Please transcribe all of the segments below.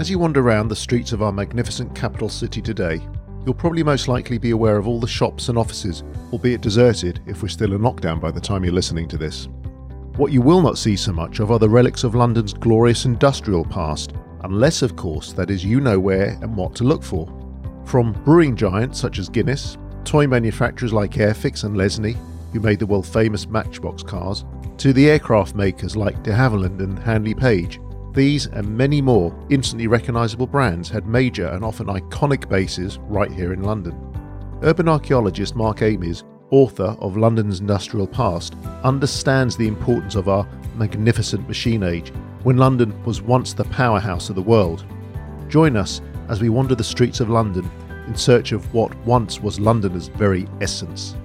As you wander around the streets of our magnificent capital city today, you'll probably most likely be aware of all the shops and offices, albeit deserted if we're still in lockdown by the time you're listening to this. What you will not see so much of are the relics of London's glorious industrial past, unless, of course, that is you know where and what to look for. From brewing giants such as Guinness, toy manufacturers like Airfix and Lesney, who made the world famous Matchbox cars, to the aircraft makers like de Havilland and Handley Page, these and many more instantly recognisable brands had major and often iconic bases right here in London. Urban archaeologist Mark Amies, author of London's Industrial Past, understands the importance of our magnificent machine age when London was once the powerhouse of the world. Join us as we wander the streets of London in search of what once was Londoner's very essence.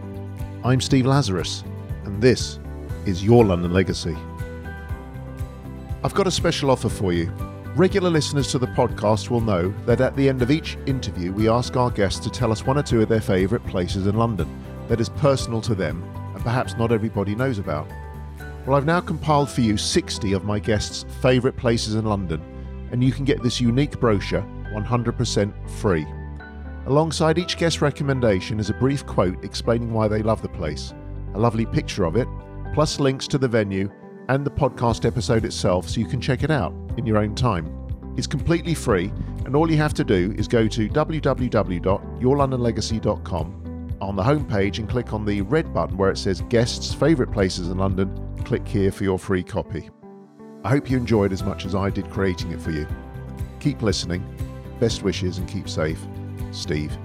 I'm Steve Lazarus, and this is your London Legacy. I've got a special offer for you. Regular listeners to the podcast will know that at the end of each interview, we ask our guests to tell us one or two of their favourite places in London that is personal to them and perhaps not everybody knows about. Well, I've now compiled for you 60 of my guests' favourite places in London, and you can get this unique brochure 100% free. Alongside each guest recommendation is a brief quote explaining why they love the place, a lovely picture of it, plus links to the venue and the podcast episode itself so you can check it out in your own time. It's completely free, and all you have to do is go to www.yourlondonlegacy.com on the homepage and click on the red button where it says Guests Favourite Places in London. Click here for your free copy. I hope you enjoyed as much as I did creating it for you. Keep listening, best wishes, and keep safe. Steve.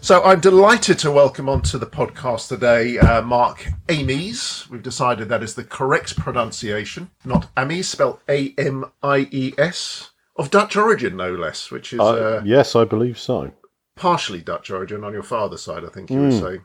So I'm delighted to welcome onto the podcast today uh, Mark Amies. We've decided that is the correct pronunciation, not Amies, spelled A M I E S, of Dutch origin, no less, which is. Uh, Uh, yes, I believe so. partially Dutch origin on your father's side, I think you were Mm. saying.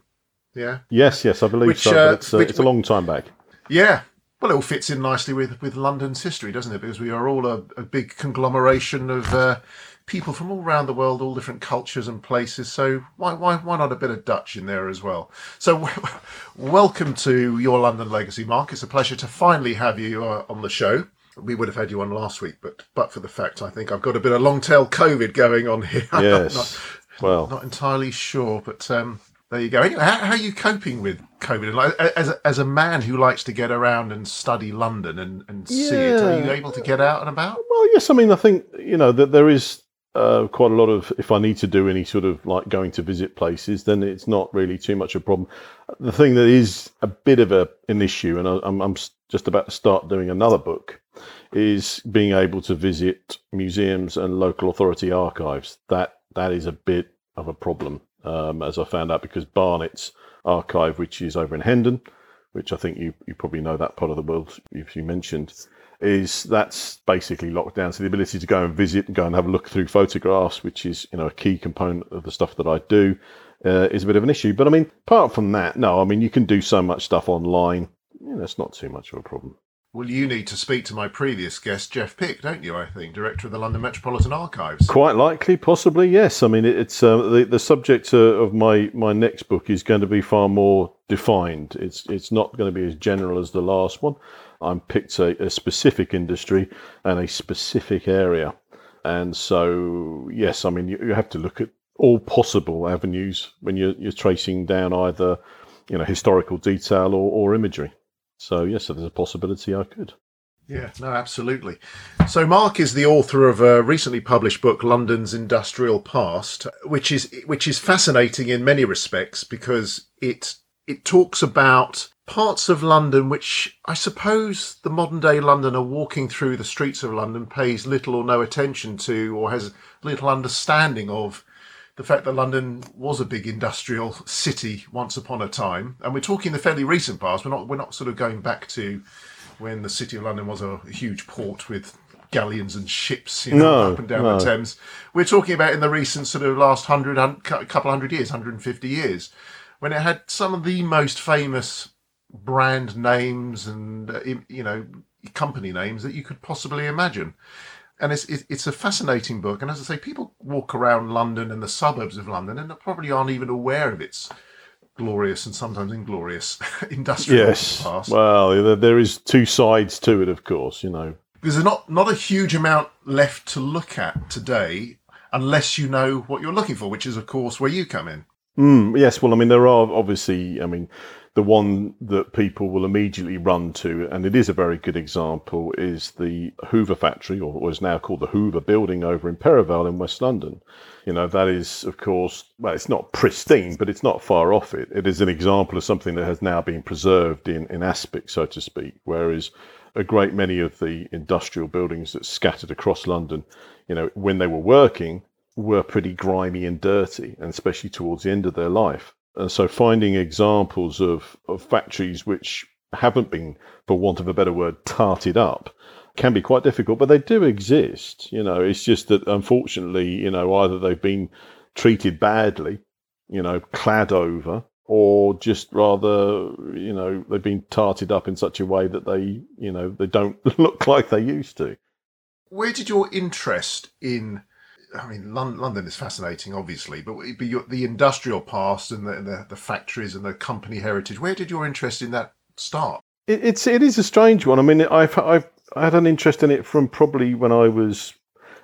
Yeah. Yes, yes, I believe Which, so. uh, it's, uh, which- it's a long time back. Yeah. Well, it all fits in nicely with, with London's history, doesn't it? Because we are all a, a big conglomeration of uh, people from all around the world, all different cultures and places. So why, why, why not a bit of Dutch in there as well? So welcome to your London Legacy, Mark. It's a pleasure to finally have you uh, on the show. We would have had you on last week, but but for the fact I think I've got a bit of long tail COVID going on here. Yes. not, well, not entirely sure, but um, there you go. Anyway, how, how are you coping with COVID? Like, as a, as a man who likes to get around and study London and, and see it, are you able to get out and about? well, yes. I mean, I think you know that there is uh, quite a lot of. If I need to do any sort of like going to visit places, then it's not really too much of a problem. The thing that is a bit of a an issue, and I, I'm, I'm just about to start doing another book, is being able to visit museums and local authority archives. That that is a bit of a problem, um, as I found out because Barnet's archive, which is over in Hendon, which I think you you probably know that part of the world if you mentioned, is that's basically locked down. So the ability to go and visit and go and have a look through photographs, which is you know a key component of the stuff that I do, uh, is a bit of an issue. But I mean, apart from that, no, I mean you can do so much stuff online. You know, it's not too much of a problem. Well, you need to speak to my previous guest, Geoff Pick, don't you? I think, director of the London Metropolitan Archives. Quite likely, possibly, yes. I mean, it's uh, the the subject uh, of my my next book is going to be far more defined. It's it's not going to be as general as the last one. I'm picked a, a specific industry and a specific area, and so yes, I mean you, you have to look at all possible avenues when you're you're tracing down either you know historical detail or, or imagery. So yes, so there's a possibility I could. Yeah, no, absolutely. So, Mark is the author of a recently published book, London's Industrial Past, which is which is fascinating in many respects because it it talks about parts of London which I suppose the modern day Londoner walking through the streets of London pays little or no attention to, or has little understanding of the fact that London was a big industrial city once upon a time, and we're talking the fairly recent past. We're not we're not sort of going back to when the city of London was a huge port with galleons and ships, you know, No, up and down no. the Thames. We're talking about in the recent sort of last hundred, hun- couple hundred years, 150 years, when it had some of the most famous brand names and uh, you know company names that you could possibly imagine. And it's it's a fascinating book. And as I say, people walk around London and the suburbs of London and probably aren't even aware of its glorious and sometimes inglorious industrial Yes. past. Well, there, there is two sides to it, of course. You know, Because there's not, not a huge amount left to look at today unless you know what you're looking for, which is, of course, where you come in. Mm, yes, well, I mean, there are obviously, I mean, the one that people will immediately run to, and it is a very good example, is the Hoover factory, or what is now called the Hoover building over in Perivale in West London. You know, that is, of course, well, it's not pristine, but it's not far off it. It is an example of something that has now been preserved in, in aspic, so to speak, whereas a great many of the industrial buildings that scattered across London, you know, when they were working, were pretty grimy and dirty, and especially towards the end of their life. And so finding examples of, of factories which haven't been, for want of a better word, tarted up can be quite difficult, but they do exist. You know, it's just that unfortunately, you know, either they've been treated badly, you know, clad over, or just rather, you know, they've been tarted up in such a way that they, you know, they don't look like they used to. Where did your interest in I mean, London is fascinating, obviously, but, the industrial past and the, the, the, factories and the company heritage. Where did your interest in that start? It, it's it is a strange one. I mean, I've I've I had an interest in it from probably when I was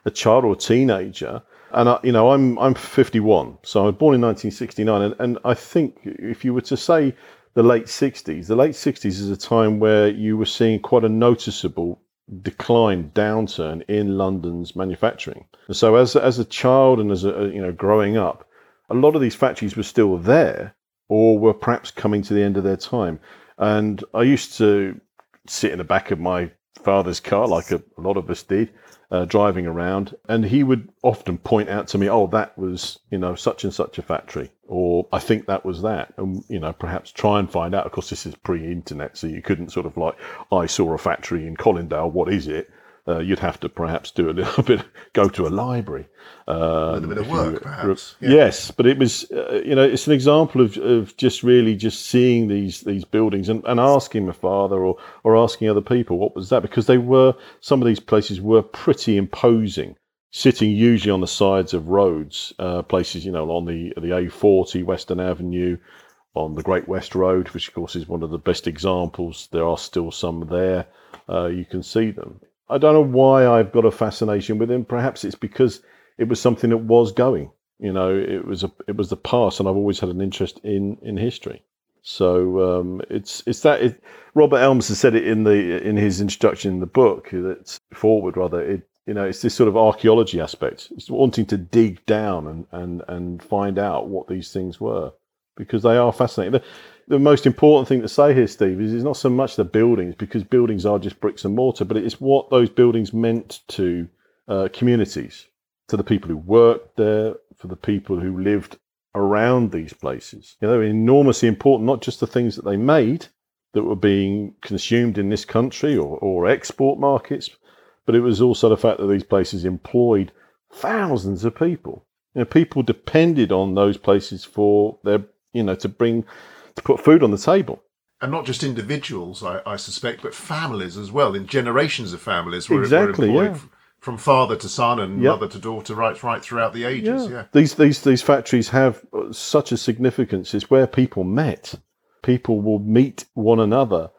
a child or a teenager, and I, you know, I'm I'm 51, so I was born in 1969, and, and I think if you were to say the late 60s, the late 60s is a time where you were seeing quite a noticeable decline, downturn in London's manufacturing. So, as as a child and as a you know growing up, a lot of these factories were still there, or were perhaps coming to the end of their time. And I used to sit in the back of my father's car, like a, a lot of us did, uh, driving around, and he would often point out to me, "Oh, that was you know such and such a factory," or "I think that was that," and you know perhaps try and find out. Of course, this is pre-internet, so you couldn't sort of like, "I saw a factory in Colindale. What is it?" Uh, you'd have to perhaps do a little bit, go to a library. Um, a little bit of work, you, perhaps. Yeah. Yes, but it was, uh, you know, it's an example of, of just really just seeing these these buildings and, and asking my father or or asking other people what was that because they were some of these places were pretty imposing, sitting usually on the sides of roads, uh, places you know on the the A40 Western Avenue. On the Great West Road, which of course is one of the best examples, there are still some there. Uh, you can see them. I don't know why I've got a fascination with him. Perhaps it's because it was something that was going. You know, it was a it was the past, and I've always had an interest in in history. So um, it's it's that it, Robert Elms has said it in the in his introduction in the book that's forward rather. It you know it's this sort of archaeology aspect. It's wanting to dig down and and and find out what these things were because they are fascinating. The, most important thing to say here, Steve, is it's not so much the buildings because buildings are just bricks and mortar, but it's what those buildings meant to uh, communities, to the people who worked there, for the people who lived around these places. You know, they're enormously important, not just the things that they made that were being consumed in this country or, or export markets, but it was also the fact that these places employed thousands of people. You know, people depended on those places for their, you know, to bring to put food on the table. And not just individuals, I, I suspect, but families as well, in generations of families were, exactly, were yeah. from father to son and yep. mother to daughter, right, right throughout the ages. Yeah. yeah. These, these, these factories have such a significance. It's where people met. People will meet one another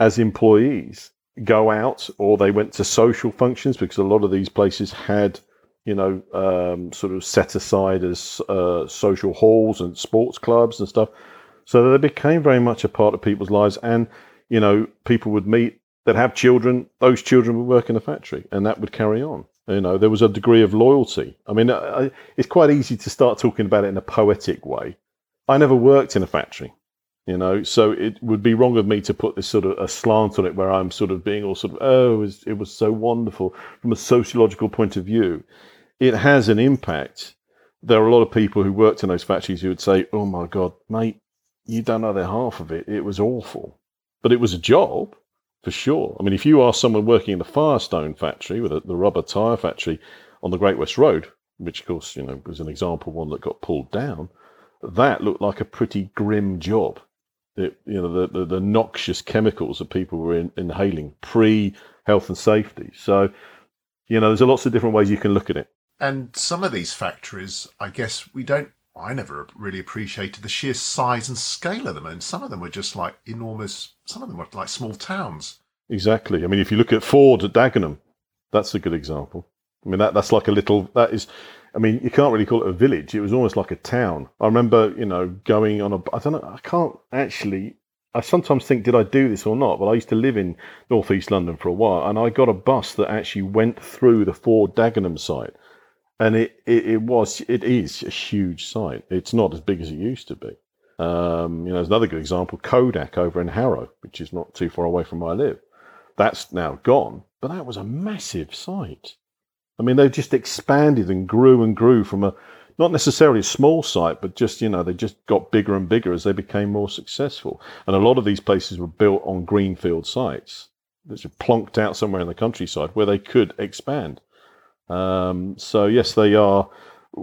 as employees, go out, or they went to social functions because a lot of these places had you know, um, sort of set aside as uh, social halls and sports clubs and stuff. So they became very much a part of people's lives. And, you know, people would meet that have children, those children would work in a factory and that would carry on. You know, there was a degree of loyalty. I mean, I, it's quite easy to start talking about it in a poetic way. I never worked in a factory, you know, so it would be wrong of me to put this sort of a slant on it where I'm sort of being all sort of, oh, it was, it was so wonderful from a sociological point of view. It has an impact. There are a lot of people who worked in those factories who would say, oh my God, mate, you don't know the half of it. It was awful, but it was a job for sure. I mean, if you ask someone working in the Firestone factory, with the rubber tire factory on the Great West Road, which of course you know was an example one that got pulled down, that looked like a pretty grim job. It, you know, the, the, the noxious chemicals that people were in, inhaling pre health and safety. So, you know, there's lots of different ways you can look at it. And some of these factories, I guess we don't I never really appreciated the sheer size and scale of them, and some of them were just like enormous. Some of them were like small towns. exactly. I mean, if you look at Ford at Dagenham, that's a good example. I mean, that that's like a little that is. I mean, you can't really call it a village. It was almost like a town. I remember, you know, going on a. I don't know. I can't actually. I sometimes think, did I do this or not? But I used to live in northeast London for a while, and I got a bus that actually went through the Ford Dagenham site, and it, it, it was it is a huge site. It's not as big as it used to be. Um, you know, there's another good example, Kodak over in Harrow, which is not too far away from where I live. That's now gone, but that was a massive site. I mean, they've just expanded and grew and grew from a not necessarily a small site, but just you know they just got bigger and bigger as they became more successful. And a lot of these places were built on greenfield sites that just plonked out somewhere in the countryside where they could expand. Um, so yes, they are.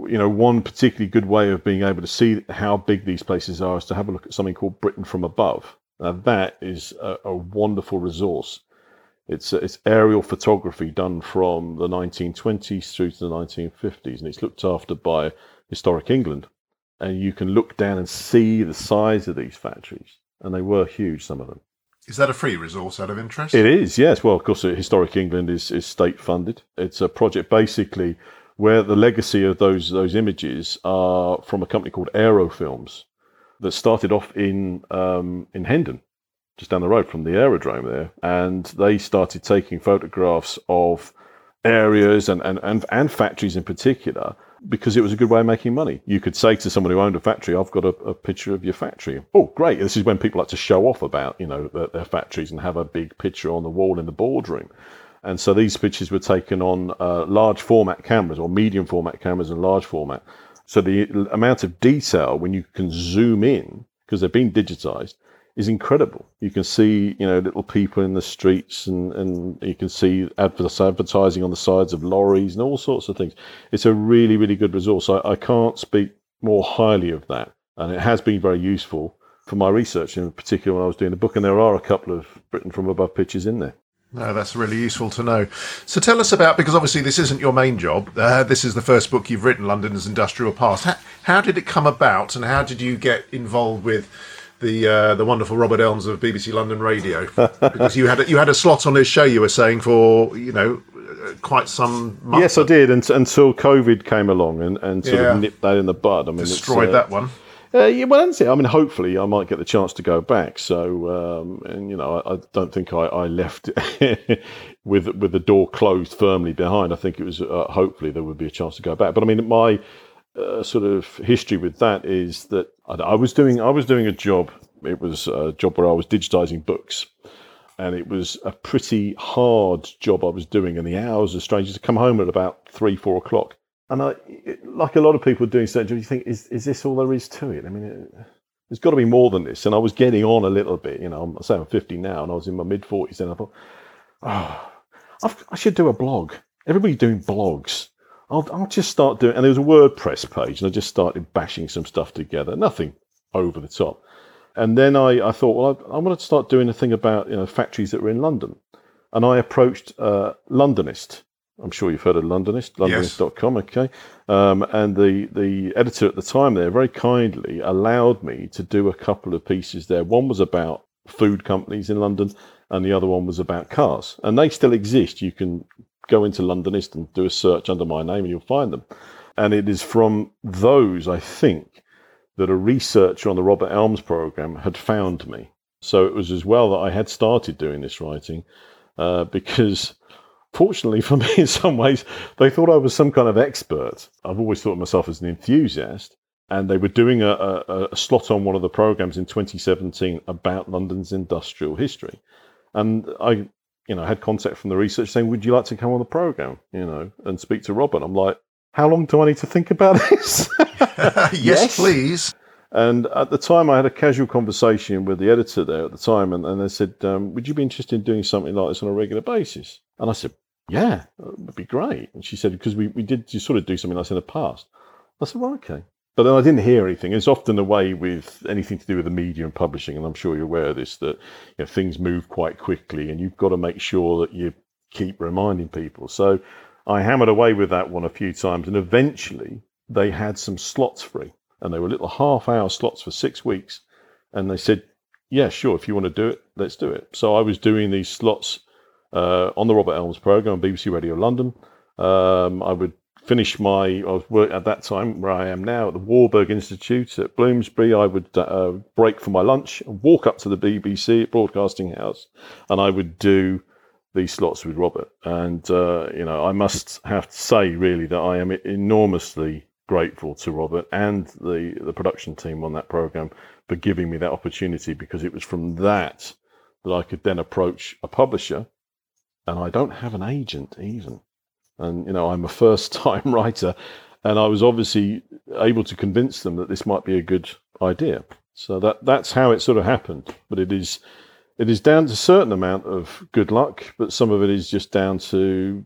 You know, one particularly good way of being able to see how big these places are is to have a look at something called Britain from above. Now that is a, a wonderful resource it's, it's aerial photography done from the 1920s through to the 1950s, and it's looked after by Historic England. And you can look down and see the size of these factories, and they were huge, some of them. Is that a free resource out of interest? It is, yes. Well, of course, Historic England is, is state funded. It's a project basically where the legacy of those those images are from a company called Aerofilms that started off in um, in Hendon just down the road from the aerodrome there, and they started taking photographs of areas and, and, and, and factories in particular because it was a good way of making money. You could say to someone who owned a factory, I've got a, a picture of your factory. Oh, great. This is when people like to show off about, you know, their, their factories and have a big picture on the wall in the boardroom. And so these pictures were taken on uh, large format cameras or medium format cameras and large format. So the amount of detail when you can zoom in, because they've been digitized, is incredible. You can see, you know, little people in the streets, and, and you can see advertising on the sides of lorries and all sorts of things. It's a really, really good resource. I, I can't speak more highly of that, and it has been very useful for my research, in particular when I was doing the book. And there are a couple of Britain from above pictures in there. No, that's really useful to know. So tell us about because obviously this isn't your main job. Uh, this is the first book you've written, London's Industrial Past. How, how did it come about, and how did you get involved with the uh, the wonderful Robert Elms of BBC London Radio because you had a, you had a slot on his show. You were saying for you know quite some. Months. Yes, I did until COVID came along and, and sort yeah. of nipped that in the bud. I mean, destroyed uh, that one. Uh, yeah, well, that's it. I mean, hopefully, I might get the chance to go back. So, um, and you know, I, I don't think I, I left with with the door closed firmly behind. I think it was uh, hopefully there would be a chance to go back. But I mean, my uh, sort of history with that is that I, was doing I was doing a job. It was a job where I was digitizing books, and it was a pretty hard job I was doing. And the hours are strange. To come home at about three four o'clock, and I, like a lot of people doing certain jobs, you think, is is this all there is to it? I mean. It, there's got to be more than this. And I was getting on a little bit, you know, I'm saying I'm 50 now and I was in my mid 40s and I thought, oh, I've, i should do a blog. Everybody's doing blogs. I'll, I'll just start doing, and there was a WordPress page, and I just started bashing some stuff together. Nothing over the top. And then I, I thought, well, I, I want to start doing a thing about you know factories that were in London. And I approached uh, Londonist. I'm sure you've heard of Londonist, londonist.com, yes. okay. Um, and the, the editor at the time there very kindly allowed me to do a couple of pieces there. One was about food companies in London, and the other one was about cars. And they still exist. You can go into Londonist and do a search under my name and you'll find them. And it is from those, I think, that a researcher on the Robert Elms program had found me. So it was as well that I had started doing this writing uh, because, fortunately for me, in some ways, they thought I was some kind of expert. I've always thought of myself as an enthusiast. And they were doing a, a, a slot on one of the programs in 2017 about London's industrial history. And I you know, had contact from the research saying, "Would you like to come on the program?" You know, and speak to Robin. I'm like, "How long do I need to think about this?" yes, yes, please. And at the time, I had a casual conversation with the editor there at the time, and, and they said, um, "Would you be interested in doing something like this on a regular basis?" And I said, "Yeah, it would be great." And she said, "Because we, we did sort of do something like this in the past." I said, "Well, okay." But then I didn't hear anything. It's often the way with anything to do with the media and publishing, and I'm sure you're aware of this, that you know, things move quite quickly, and you've got to make sure that you keep reminding people. So I hammered away with that one a few times, and eventually they had some slots free, and they were little half-hour slots for six weeks, and they said, yeah, sure, if you want to do it, let's do it. So I was doing these slots uh, on the Robert Elms program on BBC Radio London. Um, I would finish my, I was work at that time where I am now at the Warburg Institute at Bloomsbury. I would uh, break for my lunch and walk up to the BBC Broadcasting House, and I would do these slots with Robert. And, uh, you know, I must have to say, really, that I am enormously grateful to Robert and the, the production team on that program for giving me that opportunity because it was from that that I could then approach a publisher. And I don't have an agent even. And, you know, I'm a first time writer. And I was obviously able to convince them that this might be a good idea. So that that's how it sort of happened. But it is it is down to a certain amount of good luck, but some of it is just down to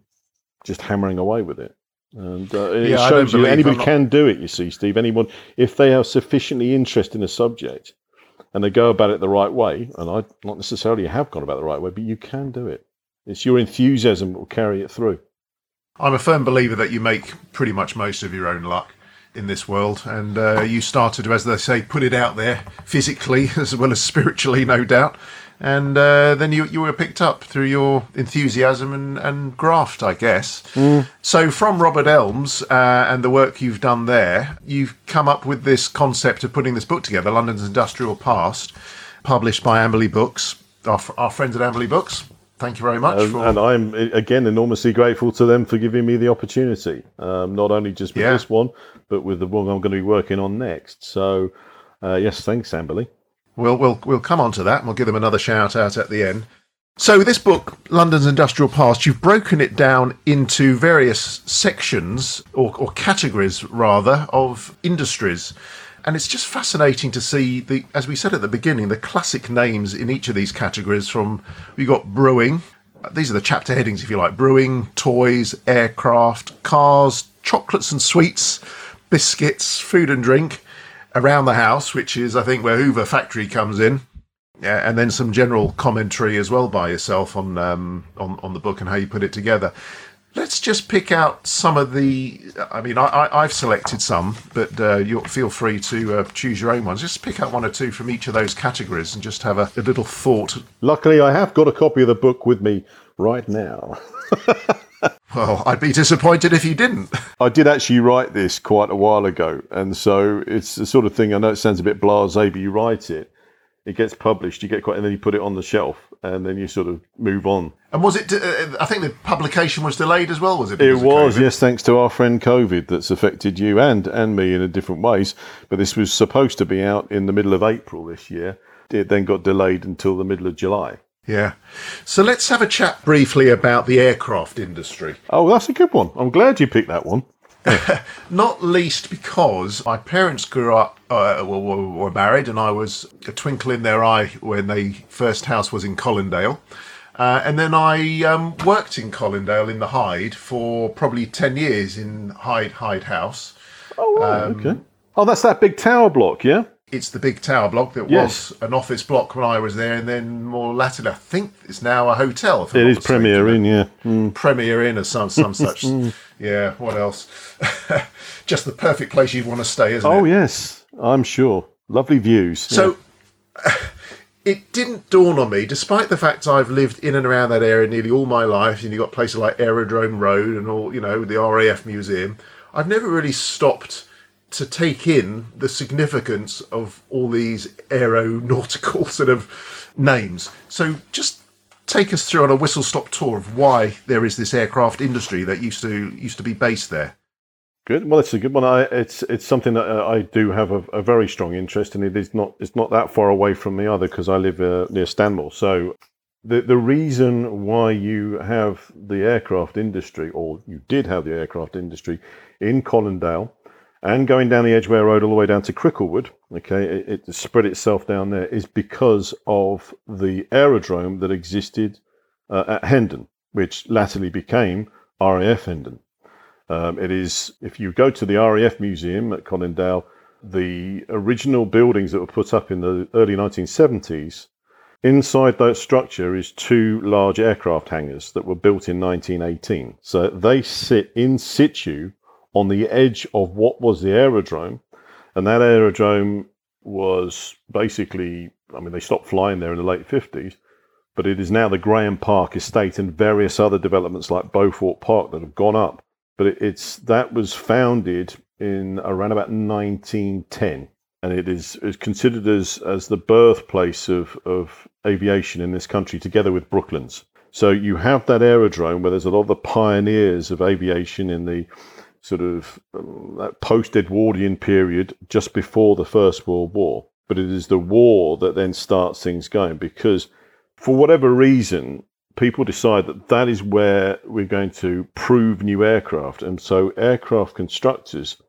just hammering away with it. And uh, it yeah, shows you anybody not... can do it. You see, Steve. Anyone, if they are sufficiently interested in a subject and they go about it the right way, and I not necessarily have gone about the right way, but you can do it. It's your enthusiasm that will carry it through. I'm a firm believer that you make pretty much most of your own luck in this world, and uh, you started to, as they say, put it out there physically as well as spiritually, no doubt and uh, then you you were picked up through your enthusiasm and, and graft, I guess. Mm. So from Robert Elms uh, and the work you've done there, you've come up with this concept of putting this book together, London's Industrial Past, published by Amberley Books, our, our friends at Amberley Books. Thank you very much. Um, for... And I'm again enormously grateful to them for giving me the opportunity, um, not only just with yeah. this one, but with the one I'm going to be working on next. So, uh, yes, thanks, Amberley. We'll, we'll, we'll come on to that and we'll give them another shout out at the end. So, this book, London's Industrial Past, you've broken it down into various sections or, or categories, rather, of industries. And it's just fascinating to see the, as we said at the beginning, the classic names in each of these categories. From we got brewing, these are the chapter headings, if you like: brewing, toys, aircraft, cars, chocolates and sweets, biscuits, food and drink, around the house, which is, I think, where Hoover Factory comes in. Yeah, and then some general commentary as well by yourself on um, on on the book and how you put it together. Let's just pick out some of the. I mean, I, have selected some, but uh, you feel free to uh, choose your own ones. Just pick out one or two from each of those categories and just have a, a little thought. Luckily, I have got a copy of the book with me right now. Well, I'd be disappointed if you didn't. I did actually write this quite a while ago, and so it's the sort of thing. I know it sounds a bit blasé, but you write it, it gets published, you get quite, and then you put it on the shelf, and then you sort of move on. And was it? Uh, I think the publication was delayed as well. Was it? It was, yes, thanks to our friend COVID, that's affected you and and me in a different ways. But this was supposed to be out in the middle of April this year. It then got delayed until the middle of July. Yeah. So let's have a chat briefly about the aircraft industry. Oh, that's a good one. I'm glad you picked that one. Not least because my parents grew up, uh, were, were, married, and I was a twinkle in their eye when the first house was in Colindale. Uh, and then I um, worked in Colindale in the Hyde for probably 10 years in Hyde Hyde House. Oh, right, um, okay. Oh, that's that big tower block, yeah? It's the big tower block that yes. was an office block when I was there, and then more latterly, I think it's now a hotel. It is Premier Inn, yeah. Mm. Premier Inn or some some such. yeah. What else? Just the perfect place you'd want to stay, isn't oh, it? Oh yes, I'm sure. Lovely views. So. Yeah. It didn't dawn on me, despite the fact I've lived in and around that area nearly all my life, and you've got places like Aerodrome Road and all, you know, the RAF Museum. I've never really stopped to take in the significance of all these aeronautical sort of names. So just take us through on a whistle stop tour of why there is this aircraft industry that used to used to be based there. Good. Well, it's a good one. I, it's it's something that uh, I do have a, a, very strong interest in. It is not it's not that far away from me either because I live uh, near Stanmore. So the the reason why you have the aircraft industry, or you did have the aircraft industry in Colindale, and going down the Edgware Road all the way down to Cricklewood, okay, it, it, spread itself down there, is because of the aerodrome that existed uh, at Hendon, which latterly became RAF Hendon. Um, it is, if you go to the RAF Museum at Colindale, the original buildings that were put up in the early 1970s, inside that structure is two large aircraft hangars that were built in 1918. So they sit in situ on the edge of what was the aerodrome. And that aerodrome was basically, I mean, they stopped flying there in the late 50s, but it is now the Grahame Park estate and various other developments like Beaufort Park that have gone up. But it, it's that was founded in around about 1910, and it is, is considered as, as the birthplace of, of aviation in this country, together with Brooklands. So you have that aerodrome where there's a lot of the pioneers of aviation in the sort of um, that post-Edwardian period, just before the First World War. But it is the war that then starts things going because, for whatever reason, people decide that that is where we're going to prove new aircraft. And so aircraft constructors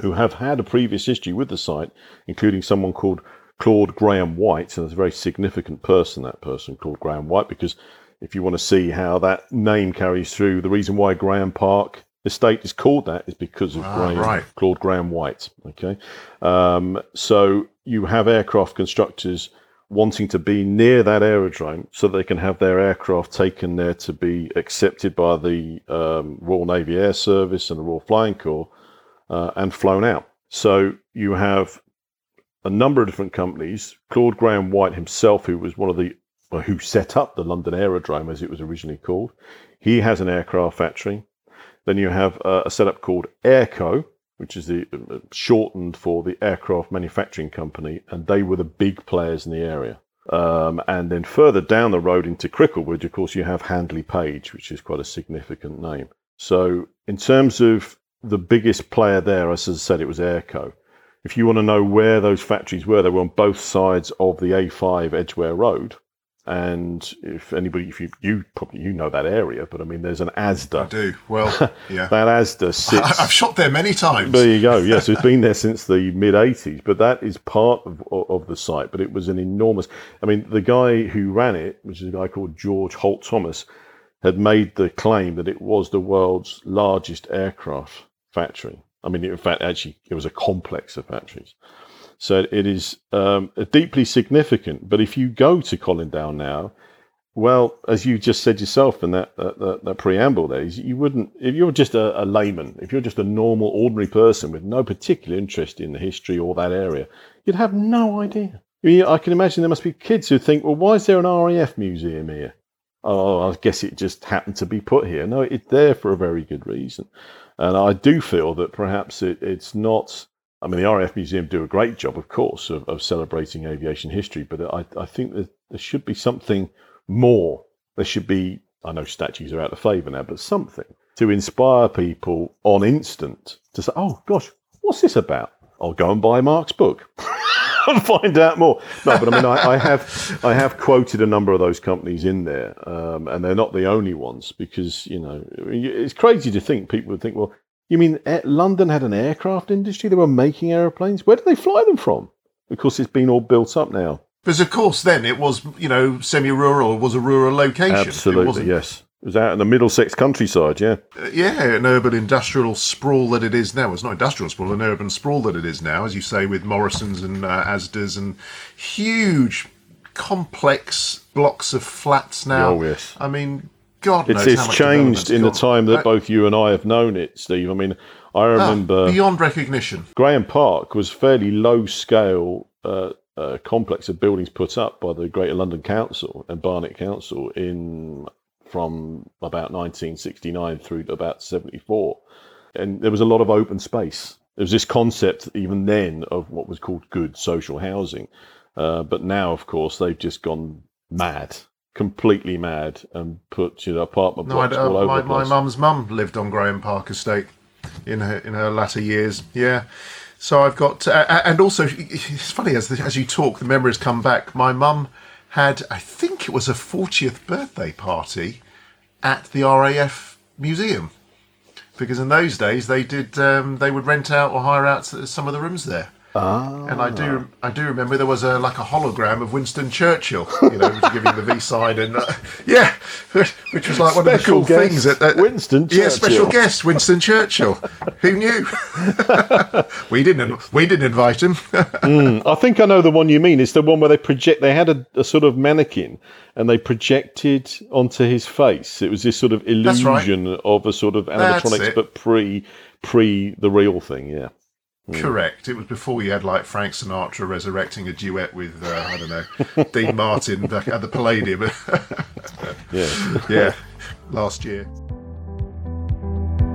who have had a previous history with the site, including someone called Claude Grahame-White, and it's a very significant person, that person, Claude Grahame-White, because if you want to see how that name carries through, the reason why Grahame Park estate is called that is because of Ah, Graham, right. Claude Grahame-White. Okay, um, so you have aircraft constructors wanting to be near that aerodrome so they can have their aircraft taken there to be accepted by the um, Royal Navy Air Service and the Royal Flying Corps uh, and flown out. So you have a number of different companies. Claude Grahame-White himself, who was one of the who set up the London Aerodrome as it was originally called, he has an aircraft factory. Then you have a setup called Airco, which is the uh, shortened for the Aircraft Manufacturing Company, and they were the big players in the area. Um, and then further down the road into Cricklewood, of course, you have Handley Page, which is quite a significant name. So, in terms of the biggest player there, as I said, it was Airco. If you want to know where those factories were, they were on both sides of the A5 Edgware Road. And if anybody, if you, you probably you know that area, but I mean, there's an ASDA. I do. Well, yeah. That ASDA sits. I've shot there many times. There you go. Yes, it's been there since the mid '80s, but that is part of, of the site. But it was an enormous. I mean, the guy who ran it, which is a guy called George Holt Thomas, had made the claim that it was the world's largest aircraft factory. I mean, in fact, actually, it was a complex of factories. So it is um, deeply significant. But if you go to Colindale now, well, as you just said yourself in that that, that, that preamble, there, you wouldn't if you're just a, a layman, if you're just a normal, ordinary person with no particular interest in the history or that area, you'd have no idea. I, mean, I can imagine there must be kids who think, well, why is there an RAF museum here? Oh, I guess it just happened to be put here. No, it's there for a very good reason. And I do feel that perhaps it, it's not. I mean, the RAF Museum do a great job, of course, of, of celebrating aviation history, but I, I think there should be something more. There should be, I know statues are out of favour now, but something to inspire people on instant to say, oh gosh, what's this about? I'll go and buy Mark's book and find out more. No, but I mean, I, I have I have quoted a number of those companies in there, um, and they're not the only ones because you know it's crazy to think people would think, well, you mean eh, London had an aircraft industry? They were making aeroplanes. Where did they fly them from? Because it's been all built up now. Because of course, then it was you know semi-rural. It was a rural location. Absolutely, yes. It was out in the Middlesex countryside, yeah. uh, yeah, an urban industrial sprawl that it is now. It's not industrial sprawl, an urban sprawl that it is now, as you say, with Morrison's and uh, Asda's and huge, complex blocks of flats now. Oh, yes. I mean, God It's, knows it's much changed in the time that Uh, both you and I have known it, Steve. I mean, I ah, remember beyond recognition. Grahame Park was fairly low scale uh, uh, complex of buildings put up by the Greater London Council and Barnet Council in from about 1969 through to about 74, and there was a lot of open space. There was this concept even then of what was called good social housing, uh, but now, of course, they've just gone mad, completely mad, and put you know apartment No, blocks all over my, the my mum's mum lived on Grahame Park Estate in her in her latter years. Yeah, so I've got, uh, and also it's funny as as you talk, the memories come back. My mum had, I think it was a fortieth birthday party at the RAF museum because in those days they did um, they would rent out or hire out some of the rooms there. Ah. And I do, I do remember there was a like a hologram of Winston Churchill, you know, giving the V side, and uh, yeah, which was like one of the cool things. At, at, Winston yeah, special guest Winston Churchill. Who knew? we didn't, we didn't invite him. I think I know the one you mean. It's the one where they project. They had a, a sort of mannequin, and they projected onto his face. It was this sort of That's right. illusion of a sort of animatronics, but pre pre the real thing. Yeah. Correct. It was before you had like Frank Sinatra resurrecting a duet with uh, I don't know Dean Martin back at the Palladium. Yeah. yeah, last year.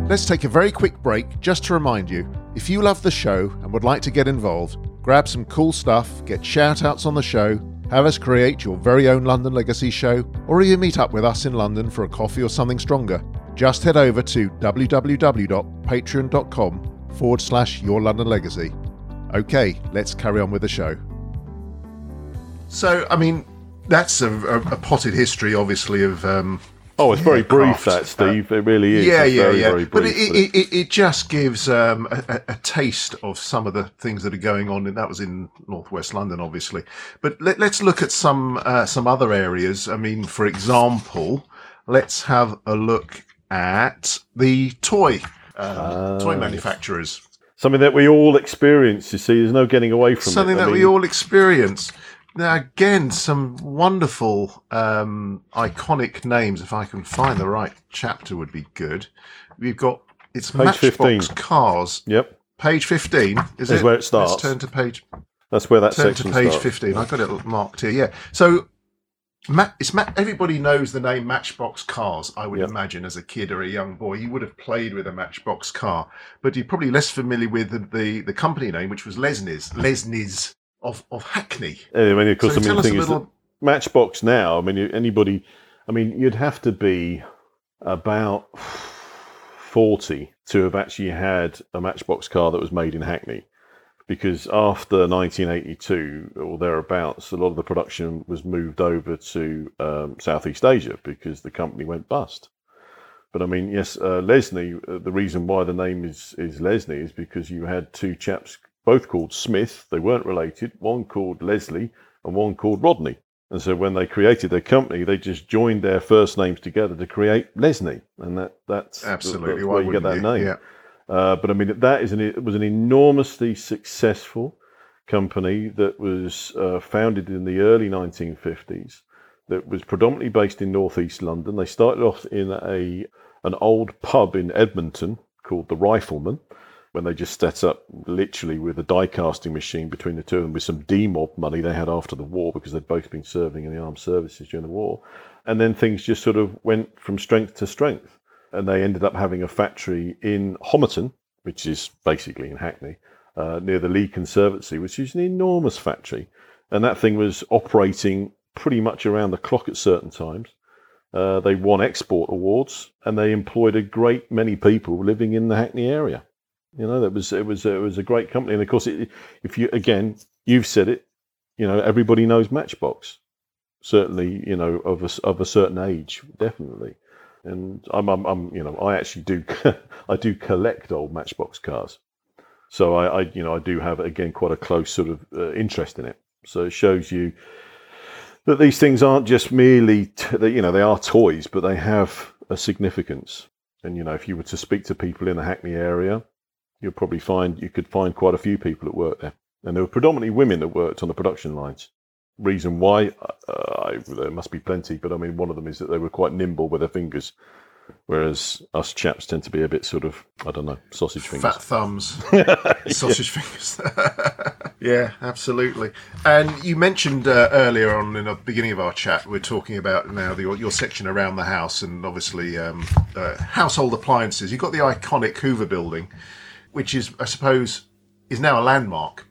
Let's take a very quick break just to remind you if you love the show and would like to get involved, grab some cool stuff, get shout outs on the show, have us create your very own London Legacy show, or even meet up with us in London for a coffee or something stronger, just head over to www.patreon.com forward slash your London Legacy. Okay, let's carry on with the show. So, I mean, that's a, a, a potted history, obviously, of um, Oh, it's very brief, craft. that Steve. it really is. yeah, It's yeah, very, yeah. Very but brief, it, but it, it, it just gives um, a, a- a taste of some of the things that are going on. And that was in northwest London, obviously. But let, let's look at some uh, some other areas. I mean, for example, let's have a look at the toy uh, toy Ah, manufacturers. something that we all experience. You see, there's no getting away from Something it. I that we all experience. Now, again, some wonderful, um, iconic names. If I can find the right chapter, would be good. We've got it's Page Matchbox 15. Cars, Yep, page fifteen. Is Is it? where it starts. Let's turn to page that's where that turn to page starts. fifteen. I've got it marked here. Yeah. So. Ma- it's Ma- everybody knows the name Matchbox Cars. I would imagine as a kid or a young boy, you would have played with a Matchbox car, but you're probably less familiar with the the, the company name, which was Lesney's Lesney's of of Hackney. I mean, of course, so I mean, the thing is little. Matchbox now. I mean, anybody. I mean, you'd have to be about forty to have actually had a Matchbox car that was made in Hackney, because after 1982 or thereabouts, a lot of the production was moved over to um, Southeast Asia because the company went bust. But I mean, yes, uh, Lesney. Uh, the reason why the name is is Lesney is because you had two chaps, both called Smith. They weren't related. One called Leslie and one called Rodney. And so when they created their company, they just joined their first names together to create Lesney, and that that's Absolutely. that's Why you get that you? name. Yeah. Uh, but I mean, that is an it was an enormously successful company that was uh, founded in the early 1950s. That was predominantly based in northeast London. They started off in a an old pub in Edmonton called the Rifleman, when they just set up literally with a die casting machine between the two of them with some D-mob money they had after the war because they'd both been serving in the armed services during the war. And then things just sort of went from strength to strength and they ended up having a factory in Homerton, which is basically in Hackney, uh, near the Lee Conservancy, which is an enormous factory. And that thing was operating pretty much around the clock at certain times. Uh, they won export awards, and they employed a great many people living in the Hackney area. You know, that was it was it was a great company, and of course, it, if you again, you've said it, you know, everybody knows Matchbox. Certainly, you know, of a, of a certain age, definitely and I'm, I'm, I'm, you know, I actually do, I do collect old Matchbox cars. So I, I, you know, I do have again quite a close sort of uh, interest in it. So it shows you that these things aren't just merely, t- you know, they are toys, but they have a significance. And you know, if you were to speak to people in the Hackney area, you'll probably find you could find quite a few people that work there, and there were predominantly women that worked on the production lines reason why uh, I, there must be plenty, but I mean one of them is that they were quite nimble with their fingers, whereas us chaps tend to be a bit sort of I don't know sausage fingers. Fat thumbs, sausage fingers. yeah, absolutely. And you mentioned uh, earlier on in the beginning of our chat, we're talking about now the, your section around the house and obviously um, uh, household appliances. You've got the iconic Hoover building, which is, I suppose, is now a landmark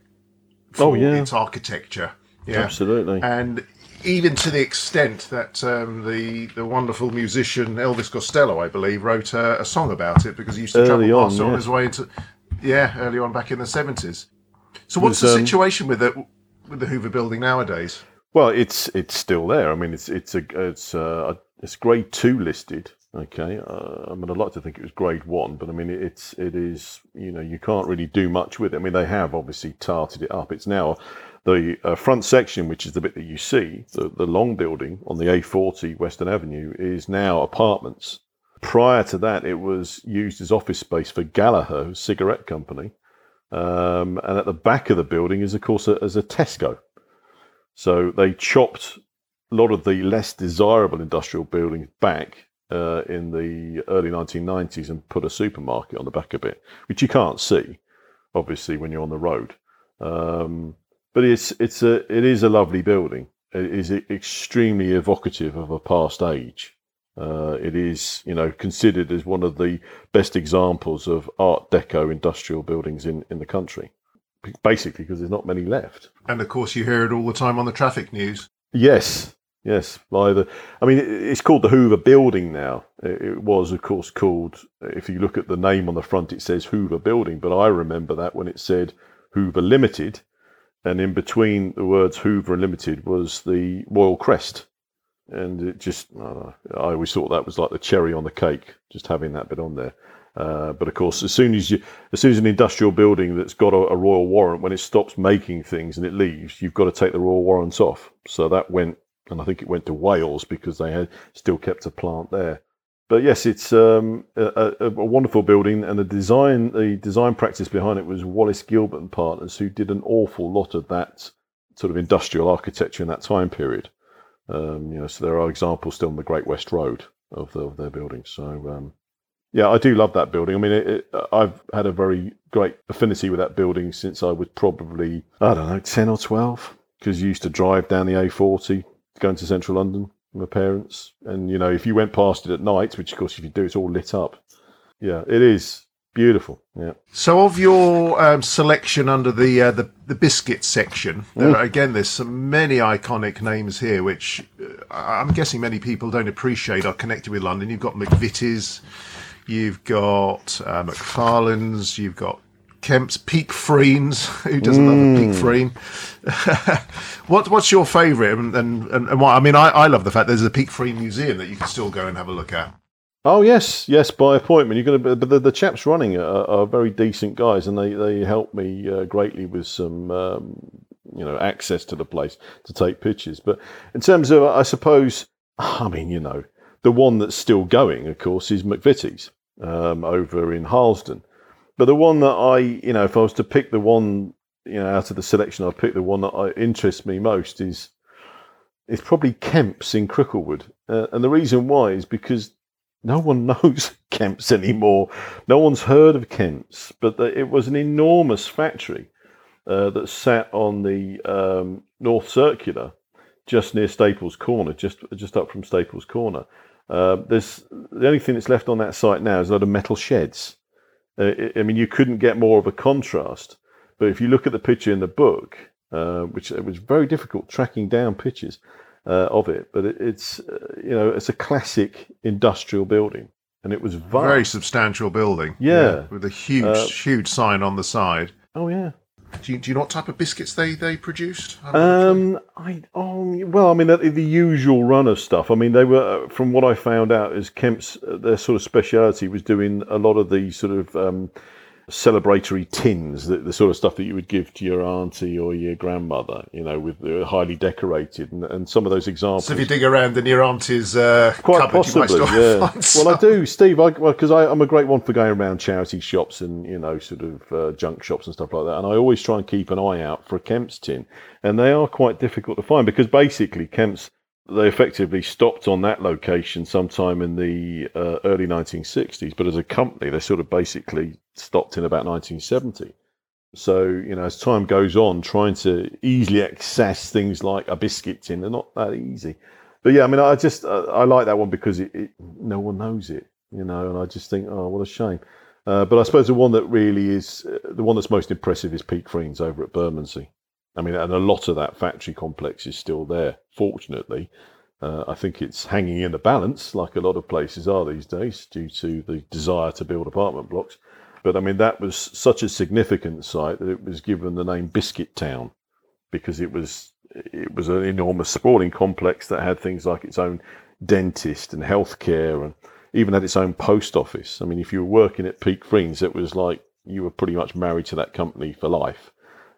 for Oh, yeah. its architecture. Yeah. Absolutely. And even to the extent that um, the the wonderful musician Elvis Costello, I believe, wrote a, a song about it because he used to Early travel on, past it on yeah. his way into yeah, early on back in the seventies. So what's Was, the um, situation with it with the Hoover Building nowadays? Well, it's it's still there. I mean, it's it's a it's uh, it's grade two listed. Okay, uh, I mean, I'd like to think it was grade one, but I mean, it's it is you know you can't really do much with it. I mean, they have obviously tarted it up. It's now the uh, front section, which is the bit that you see, the the long building on the A40 Western Avenue, is now apartments. Prior to that, it was used as office space for Gallaher cigarette company, um, and at the back of the building is, of course, a, as a Tesco. So they chopped a lot of the less desirable industrial buildings back uh, in the early 1990s and put a supermarket on the back of it, which you can't see. obviously, when you're on the road. Um, but it's it's a it is a lovely building. It is extremely evocative of a past age. Uh, it is, you know, considered as one of the best examples of Art Deco industrial buildings in, in the country. Basically, because there's not many left. And of course, you hear it all the time on the traffic news. Yes, yes. By the, I mean, it's called the Hoover Building now. It was, of course, called. If you look at the name on the front, it says Hoover Building. But I remember that when it said Hoover Limited, and in between the words Hoover and Limited was the Royal Crest and it just I, I, always thought that was like the cherry on the cake, just having that bit on there. Uh, but of course, as soon as you, as soon as an industrial building that's got a, a, royal warrant, when it stops making things and it leaves, you've got to take the royal warrants off. So that went, and I think it went to Wales because they had still kept a plant there. But yes, it's um, a, a, wonderful building, and the design, the design practice behind it was Wallis Gilbert and Partners, who did an awful lot of that sort of industrial architecture in that time period. Um, you know, so there are examples still on the Great West Road of, the, of their buildings. So um, yeah, I do love that building. I mean, it, it, I've had a very great affinity with that building since I was probably I don't know ten or twelve because you used to drive down the A40 going to central London my parents, and you know if you went past it at night, which of course if you do, it's all lit up. Yeah, it is Beautiful, yeah. So, of your um, selection under the, uh, the the biscuit section, there are, again, there's so many iconic names here, which uh, I'm guessing many people don't appreciate are connected with London. You've got McVitie's, you've got uh, Macfarlane's, you've got Kemp's Peek Freans. Who doesn't mm. love a Peek Frean? what What's your favourite and, and, and why? I mean, I, I love the fact there's a Peek Frean museum that you can still go and have a look at. Oh yes, yes, by appointment. You're going to, but the, the chaps running are, are, very decent guys, and they they help me uh, greatly with some um, you know access to the place to take pictures. But in terms of, I suppose, I mean, you know, the one that's still going, of course, is McVitie's um, over in Harlesden. But the one that I, you know, if I was to pick the one, you know, out of the selection, I'd pick the one that I, interests me most is is probably Kemp's in Cricklewood, uh, and the reason why is because no one knows Kemp's anymore. No one's heard of Kemp's, but it was an enormous factory uh, that sat on the um, North Circular, just near Staples Corner, just just up from Staples Corner. Uh, there's the only thing that's left on that site now is a lot of metal sheds. Uh, I mean, you couldn't get more of a contrast. But if you look at the picture in the book, uh, which it was very difficult tracking down pictures, uh, of it. But it, it's uh, you know it's a classic industrial building, and it was vast. very substantial building. Yeah. yeah with a huge uh, huge sign on the side. Oh yeah. Do you, do you know what type of biscuits they, they produced? Um, I oh well, I mean the, the, usual run of stuff. I mean they were uh, from what I found out is Kemp's uh, their sort of speciality was doing a lot of the sort of um, celebratory tins, the, the, sort of stuff that you would give to your auntie or your grandmother, you know, with the highly decorated, and, and some of those examples. So if you dig around in your auntie's uh, quite cupboard, possibly, yeah. Well, I do, Steve, because I, am a great one for going around charity shops and you know, sort of uh, junk shops and stuff like that, and I always try and keep an eye out for a Kemp's tin, and they are quite difficult to find because basically Kemp's they effectively stopped on that location sometime in the uh, early 1960s, but as a company, they sort of basically stopped in about 1970. So, you know, as time goes on, trying to easily access things like a biscuit tin, they're not that easy. But yeah, I mean, I just, uh, I like that one because it, it, no one knows it, you know, and I just think, oh, what a shame. Uh, but I suppose the one that really is, uh, the one that's most impressive is Peek Freans over at Bermondsey. I mean, and a lot of that factory complex is still there, fortunately. Uh, I think it's hanging in the balance, like a lot of places are these days, due to the desire to build apartment blocks. But I mean, that was such a significant site that it was given the name Biscuit Town because it was it was an enormous sporting complex that had things like its own dentist and healthcare, and even had its own post office. I mean, if you were working at Peek Freans, it was like you were pretty much married to that company for life.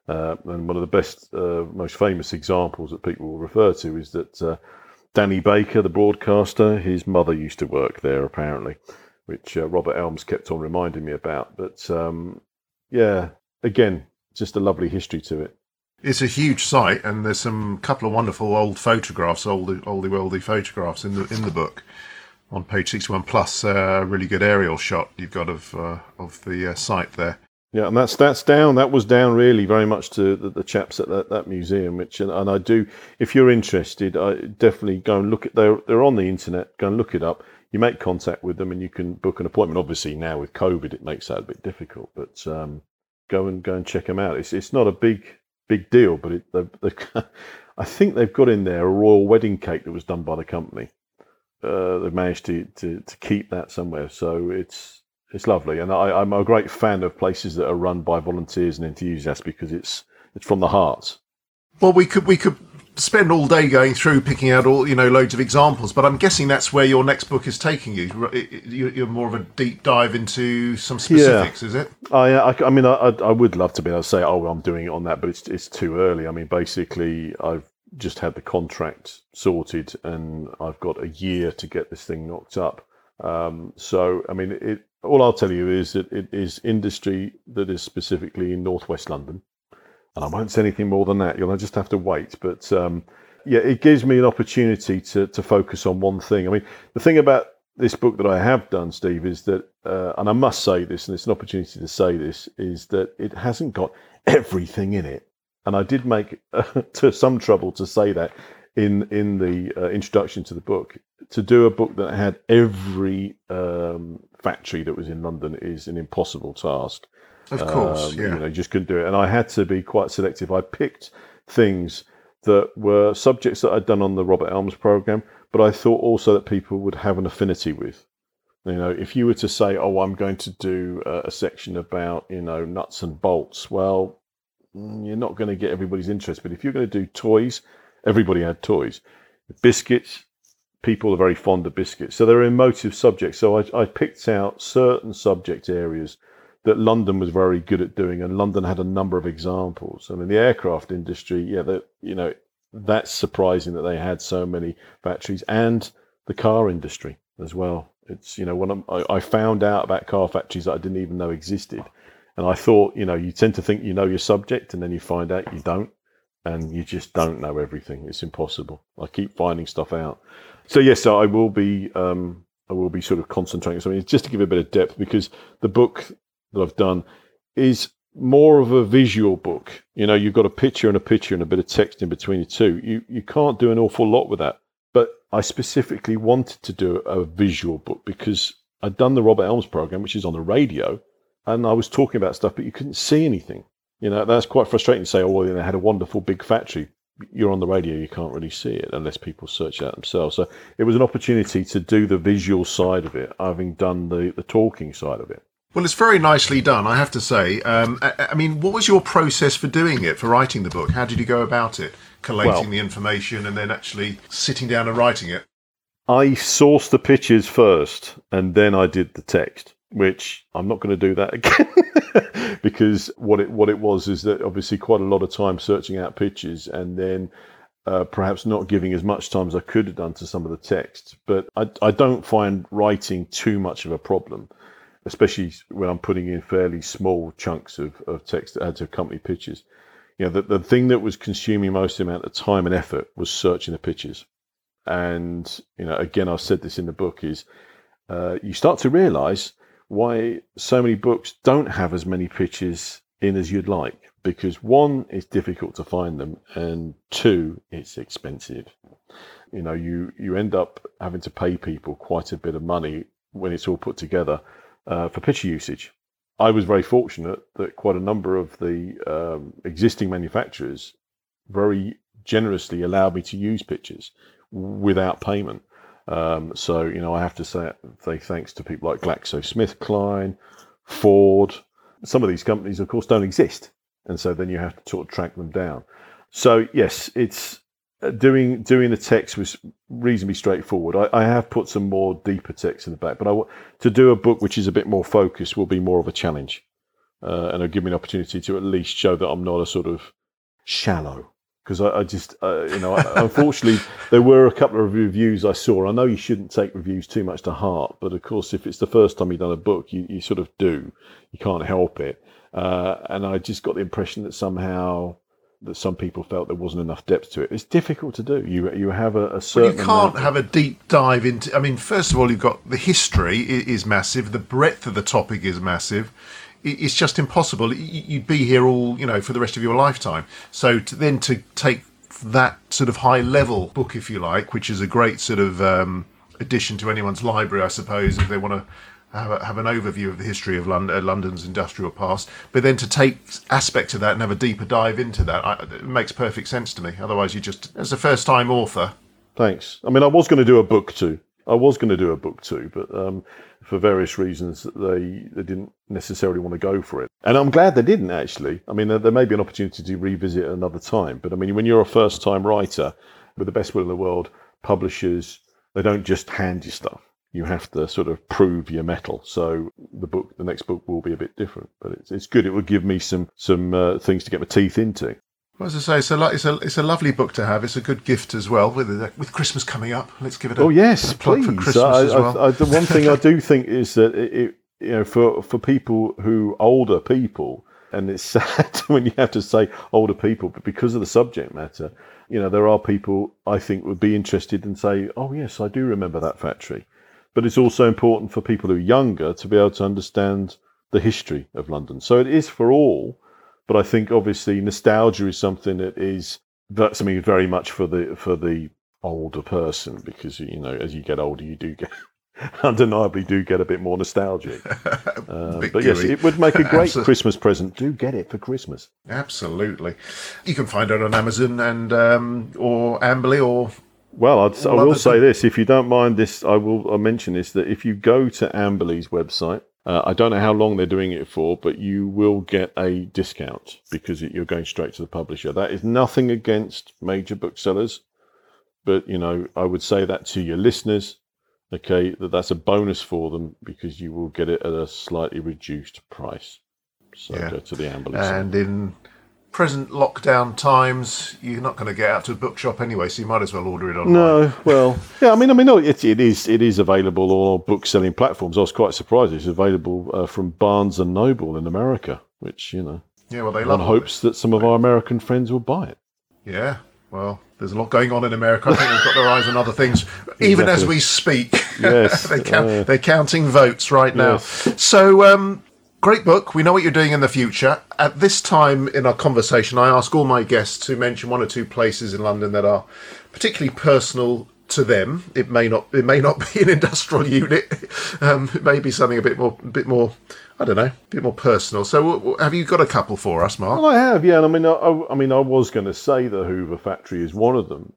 Uh, and one of the best, uh, most famous examples that people will refer to is that uh, Danny Baker, the broadcaster, his mother used to work there apparently, which uh, Robert Elms kept on reminding me about. But um, yeah, again, just a lovely history to it. It's a huge site, and there's some couple of wonderful old photographs, oldie, oldie worldy photographs in the in the book on page 61 plus a uh, really good aerial shot you've got of uh, of the site there Yeah, and that's that's down. That was down really very much to the, the chaps at that, that museum. Which and, and, I do, if you're interested, I definitely go and look at. They're they're on the internet. Go and look it up. You make contact with them, and you can book an appointment. Obviously, now with COVID, it makes that a bit difficult. But um, go and go and check them out. It's it's not a big big deal, but it, they, they, I think they've got in there a royal wedding cake that was done by the company. Uh, they've managed to, to to keep that somewhere, so it's it's lovely, and I, am a great fan of places that are run by volunteers and enthusiasts because it's it's from the heart. Well, we could we could spend all day going through picking out all you know loads of examples, but I'm guessing that's where your next book is taking you. You're more of a deep dive into some specifics, yeah. is it? I, I, I mean, I, I would love to be able to say, oh, I'm doing it on that, but it's it's too early. I mean, basically, I've just had the contract sorted, and I've got a year to get this thing knocked up. Um, so, I mean, it, all I'll tell you is that it is industry that is specifically in northwest London, and I won't say anything more than that. You'll just have to wait. But um, yeah, it gives me an opportunity to to focus on one thing. I mean, the thing about this book that I have done, Steve, is that, uh, and I must say this, and it's an opportunity to say this, is that it hasn't got everything in it. And I did make uh, to some trouble to say that in in the uh, introduction to the book. To do a book that had every um, factory that was in London is an impossible task. Of course, um, yeah. You know, you just couldn't do it. And I had to be quite selective. I picked things that were subjects that I'd done on the Robert Elms program, but I thought also that people would have an affinity with. You know, if you were to say, "Oh, I'm going to do a, a section about you know nuts and bolts," well, mm, you're not going to get everybody's interest. But if you're going to do toys, everybody had toys. Biscuits, people are very fond of biscuits. So they're emotive subjects. So I, I picked out certain subject areas that London was very good at doing, and London had a number of examples. I mean, the aircraft industry, yeah, that you know, that's surprising that they had so many factories, and the car industry as well. It's you know, when I, I found out about car factories that I didn't even know existed, and I thought, you know, you tend to think you know your subject, and then you find out you don't, and you just don't know everything. It's impossible. I keep finding stuff out. So yes, so I will be um, I will be sort of concentrating. So just to give a bit of depth, because the book that I've done is more of a visual book. You know, you've got a picture and a picture and a bit of text in between the two. You you can't do an awful lot with that. But I specifically wanted to do a visual book because I'd done the Robert Elms program, which is on the radio, and I was talking about stuff, but you couldn't see anything. You know, that's quite frustrating to say, oh, well, they had a wonderful big factory you're on the radio, you can't really see it unless people search it out themselves. So it was an opportunity to do the visual side of it, having done the, the talking side of it. Well, it's very nicely done, I have to say. Um, I, I, mean, what was your process for doing it, for writing the book? How did you go about it? Collating well, the information and then actually sitting down and writing it? I sourced the pictures first and then I did the text which I'm not going to do that again because what it what it was is that obviously quite a lot of time searching out pictures and then uh, perhaps not giving as much time as I could have done to some of the text. But I, I don't find writing too much of a problem, especially when I'm putting in fairly small chunks of, of text that had to accompany pictures. You know, the, the thing that was consuming most amount of time and effort was searching the pictures. And, you know, again, I've said this in the book is uh, you start to realize why so many books don't have as many pictures in as you'd like because one it's difficult to find them and two it's expensive. You know you you end up having to pay people quite a bit of money when it's all put together uh, for picture usage. I was very fortunate that quite a number of the um, existing manufacturers very generously allowed me to use pictures without payment um, so, you know, I have to say, say thanks to people like GlaxoSmithKline, Ford. Some of these companies, of course, don't exist. And so then you have to sort of track them down. So, yes, it's uh, doing doing the text was reasonably straightforward. I, I have put some more deeper text in the back, but I, to do a book which is a bit more focused will be more of a challenge. Uh, and it'll give me an opportunity to at least show that I'm not a sort of shallow because I, I, just, uh, you know, unfortunately, there were a couple of reviews I saw. I know you shouldn't take reviews too much to heart, but of course, if it's the first time you've done a book, you, you sort of do. You can't help it. Uh, and I just got the impression that somehow that some people felt there wasn't enough depth to it. It's difficult to do. You you have a, a certain. Well, you can't have a deep dive into. I mean, first of all, you've got the history is massive. The breadth of the topic is massive it's just impossible. You'd be here all, you know, for the rest of your lifetime. So to, then to take that sort of high level book, if you like, which is a great sort of um, addition to anyone's library, I suppose, if they want to have, have an overview of the history of London, uh, London's industrial past. But then to take aspects of that and have a deeper dive into that, I, it makes perfect sense to me. Otherwise, you just, as a first time author. Thanks. I mean, I was going to do a book too. I was going to do a book too, but um, for various reasons, they they didn't necessarily want to go for it. And I'm glad they didn't actually. I mean, there, there may be an opportunity to revisit another time, but I mean, when you're a first time writer with the best will in the world, publishers they don't just hand you stuff. You have to sort of prove your mettle. So the book, the next book, will be a bit different, but it's it's good. It will give me some some uh, things to get my teeth into. Well, as I say, it's a, it's a it's a lovely book to have. It's a good gift as well with uh, with Christmas coming up. Let's give it a oh yes, a please. For Christmas I, as well. I, I, the one thing I do think is that it, it, you know for for people who older people, and it's sad when you have to say older people, but because of the subject matter, you know there are people I think would be interested and say, oh yes, I do remember that factory. But it's also important for people who are younger to be able to understand the history of London. So it is for all, but I think obviously nostalgia is something that is that's something very much for the for the older person because you know as you get older you do get undeniably do get a bit more nostalgic. Uh, but yes, it would make a great. Christmas present. Do get it for Christmas. Absolutely. You can find it on Amazon and um, or Amberley or well, I'd, I will say this: if you don't mind this, I will I'll mention this that if you go to Amberley's website, uh, I don't know how long they're doing it for, but you will get a discount because you're going straight to the publisher. That is nothing against major booksellers, but you know I would say that to your listeners. Okay, that that's a bonus for them because you will get it at a slightly reduced price. So yeah. go to the Amberley. And in present lockdown times, you're not going to get out to a bookshop anyway, so you might as well order it online. No, well, yeah, I mean, I mean, no, it, it is it is available on book selling platforms. I was quite surprised it's available uh, from Barnes and Noble in America, which you know, yeah, well, they love. One hopes that some of our American friends will buy it. Yeah, well, there's a lot going on in America. I think they've got their eyes on other things, even as we speak. Yes, they count, uh, they're counting votes right now. Yes. So, um, Great book. We know what you're doing in the future. At this time in our conversation, I ask all my guests to mention one or two places in London that are particularly personal to them. It may not. It may not be an industrial unit. Um, it may be something a bit more, a bit more. I don't know, a bit more personal. So, have you got a couple for us, Mark? Well, I have. Yeah. I mean, I, I mean, I was going to say the Hoover factory is one of them.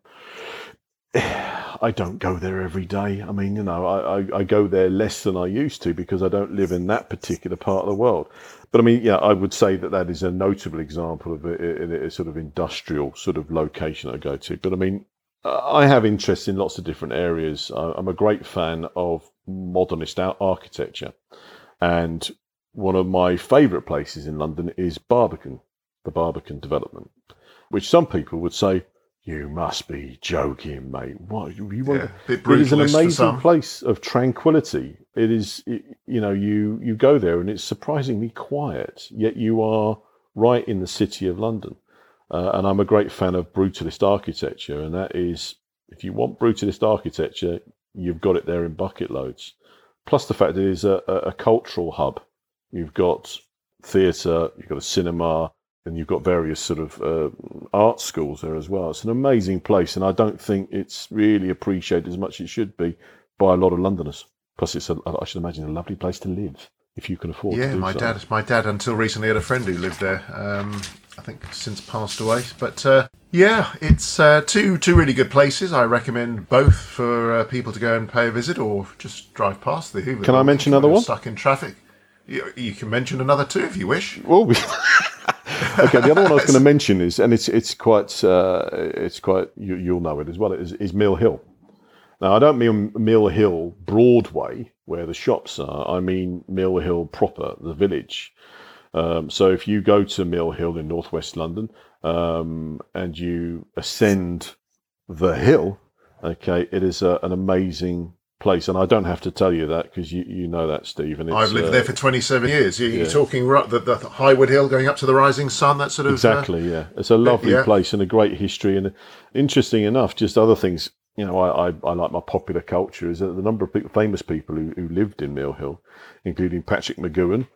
I don't go there every day. I mean, you know, I, I, I, go there less than I used to because I don't live in that particular part of the world. But I mean, yeah, I would say that that is a notable example of a, a, a sort of industrial sort of location I go to. But I mean, I have interest in lots of different areas. I'm a great fan of modernist architecture. And one of my favourite places in London is Barbican, the Barbican development, which some people would say, you must be joking, mate. What you want? Yeah, it is an amazing place of tranquility. It is, it, you know, you you go there and it's surprisingly quiet. Yet you are right in the city of London. Uh, and I'm a great fan of brutalist architecture, and that is, if you want brutalist architecture, you've got it there in bucket loads. Plus the fact it is a, a, a cultural hub. You've got theatre, you've got a cinema, and you've got various sort of uh, art schools there as well. It's an amazing place, and I don't think it's really appreciated as much as it should be by a lot of Londoners. Plus, it's a, I should imagine a lovely place to live if you can afford. Yeah, my so. dad, my dad until recently had a friend who lived there. Um, I think since passed away, but uh, yeah, it's uh, two two really good places. I recommend both for uh, people to go and pay a visit or just drive past the Hoover. Can I mention another one? Stuck in traffic. You, you, can mention another two if you wish. Well, okay, the other one I was going to mention is, and it's it's quite uh, it's quite you, will know it as well. Is, is Mill Hill. Now I don't mean Mill Hill Broadway where the shops are. I mean Mill Hill proper, the village. Um, so if you go to Mill Hill in northwest London um, and you ascend the hill, okay, it is a, an amazing place, and I don't have to tell you that because you, you know that, Stephen. I've lived uh, there for 27 years. You, are talking the, the Highwood Hill going up to the rising sun, that sort of. Exactly, uh, yeah. It's a lovely yeah. place and a great history. And interesting enough, just other things, you know, I, I, I like my popular culture is that the number of people, famous people who, who lived in Mill Hill, including Patrick McGoohan,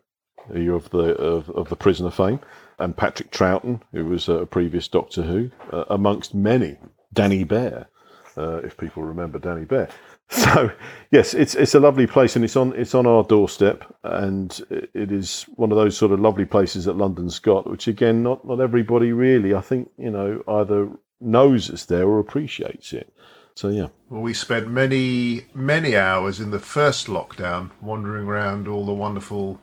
you of the of, of the prisoner fame, and Patrick Troughton, who was a previous Doctor Who, uh, amongst many. Danny Bear, uh, if people remember Danny Bear. So yes, it's it's a lovely place, and it's on it's on our doorstep, and it is one of those sort of lovely places that London's got, which again, not not everybody really, I think, you know, either knows it's there or appreciates it. So yeah. Well, we spent many many hours in the first lockdown wandering around all the wonderful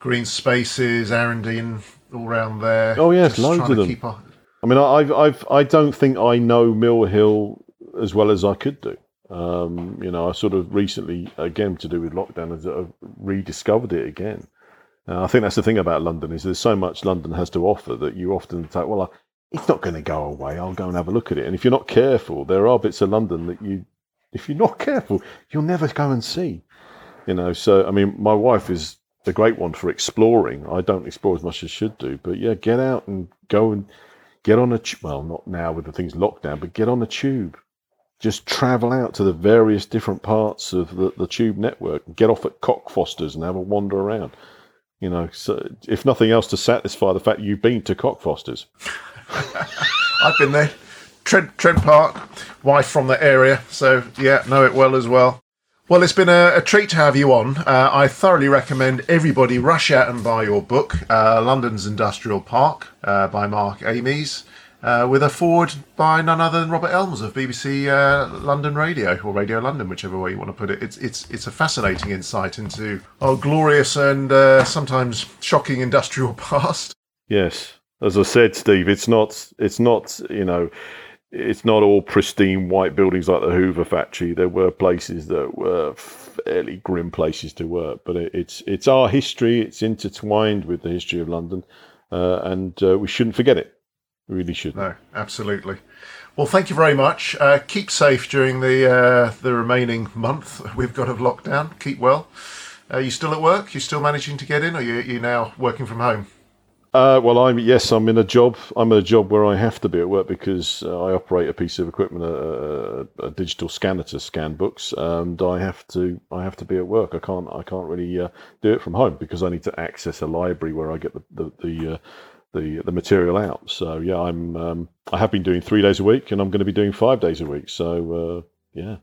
green spaces, Arrandene, all around there. Oh yes, loads of them. I mean, I've I've I don't think I know Mill Hill as well as I could do. Um, you know, I sort of recently, again, to do with lockdown, I've rediscovered it again. Uh, I think that's the thing about London is there's so much London has to offer that you often think, well, I, it's not going to go away. I'll go and have a look at it. And if you're not careful, there are bits of London that you, if you're not careful, you'll never go and see. You know, so I mean, my wife is a great one for exploring. I don't explore as much as I should do, but yeah, get out and go and get on a well, not now with the things locked down, but get on a tube just travel out to the various different parts of the, the tube network and get off at Cockfosters and have a wander around. You know, so if nothing else to satisfy the fact you've been to Cockfosters. I've been there. Trent, Trent Park, wife from the area, so yeah, know it well as well. Well, it's been a, a treat to have you on. Uh, I thoroughly recommend everybody rush out and buy your book, uh, London's Industrial Past, uh, by Mark Amies uh, with a forward by none other than Robert Elms of BBC uh, London Radio or Radio London, whichever way you want to put it. It's it's it's a fascinating insight into our glorious and uh, sometimes shocking industrial past. Yes, as I said, Steve, it's not it's not you know. It's not all pristine white buildings like the Hoover factory. There were places that were fairly grim places to work, but it, it's it's our history. It's intertwined with the history of London, uh, and uh, we shouldn't forget it really should. No, absolutely. Well, thank you very much. Uh, keep safe during the uh, the remaining month we've got of lockdown. Keep well. Are you still at work? You're still managing to get in, or you you now working from home? Uh, well, I'm yes, I'm in a job. I'm in a job where I have to be at work because uh, I operate a piece of equipment, a, a, a, digital scanner to scan books, and I have to I have to be at work. I can't I can't really uh, do it from home because I need to access a library where I get the the, the uh, the the material out. So yeah, I'm um, I have been doing three days a week, and I'm going to be doing five days a week. So uh, yeah.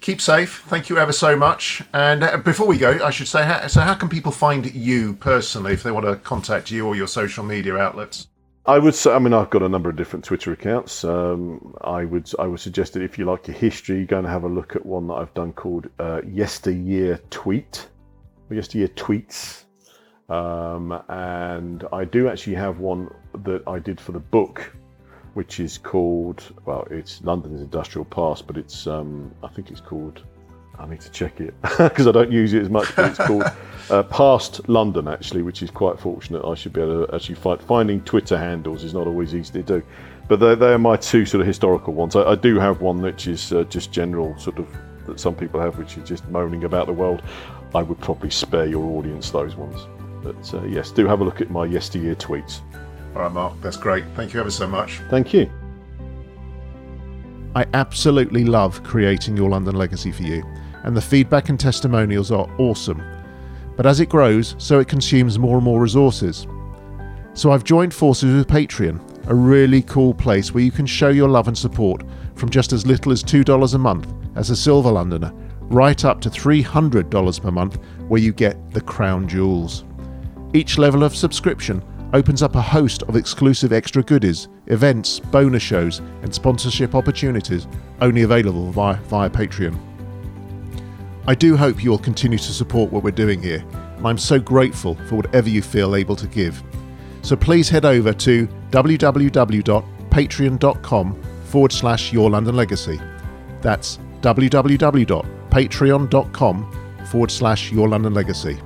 Keep safe. Thank you ever so much. And uh, before we go, I should say, how, so how can people find you personally if they want to contact you or your social media outlets? I would say, I mean, I've got a number of different Twitter accounts. Um, I would, I would suggest that if you like your history, go and have a look at one that I've done called uh, Yesteryear Tweet, or Yesteryear Tweets. Um, and I do actually have one that I did for the book, which is called well, it's London's Industrial Past, but it's um, I think it's called. I need to check it because I don't use it as much. But it's called uh, Past London, actually, which is quite fortunate. I should be able to actually find finding Twitter handles is not always easy to do, but they're, they're my two sort of historical ones. I, I do have one which is uh, just general sort of that some people have, which is just moaning about the world. I would probably spare your audience those ones. But uh, yes, do have a look at my yesteryear tweets. All right, Mark, that's great. Thank you ever so much. Thank you. I absolutely love creating your London legacy for you, and the feedback and testimonials are awesome. But as it grows, so it consumes more and more resources. So I've joined forces with Patreon, a really cool place where you can show your love and support from just as little as $2 a month as a Silver Londoner, right up to $300 per month, where you get the crown jewels. Each level of subscription opens up a host of exclusive extra goodies, events, bonus shows, and sponsorship opportunities only available via, via Patreon. I do hope you will continue to support what we're doing here, and I'm so grateful for whatever you feel able to give. So please head over to www.patreon.com forward slash your London legacy. That's www.patreon.com forward slash your London legacy.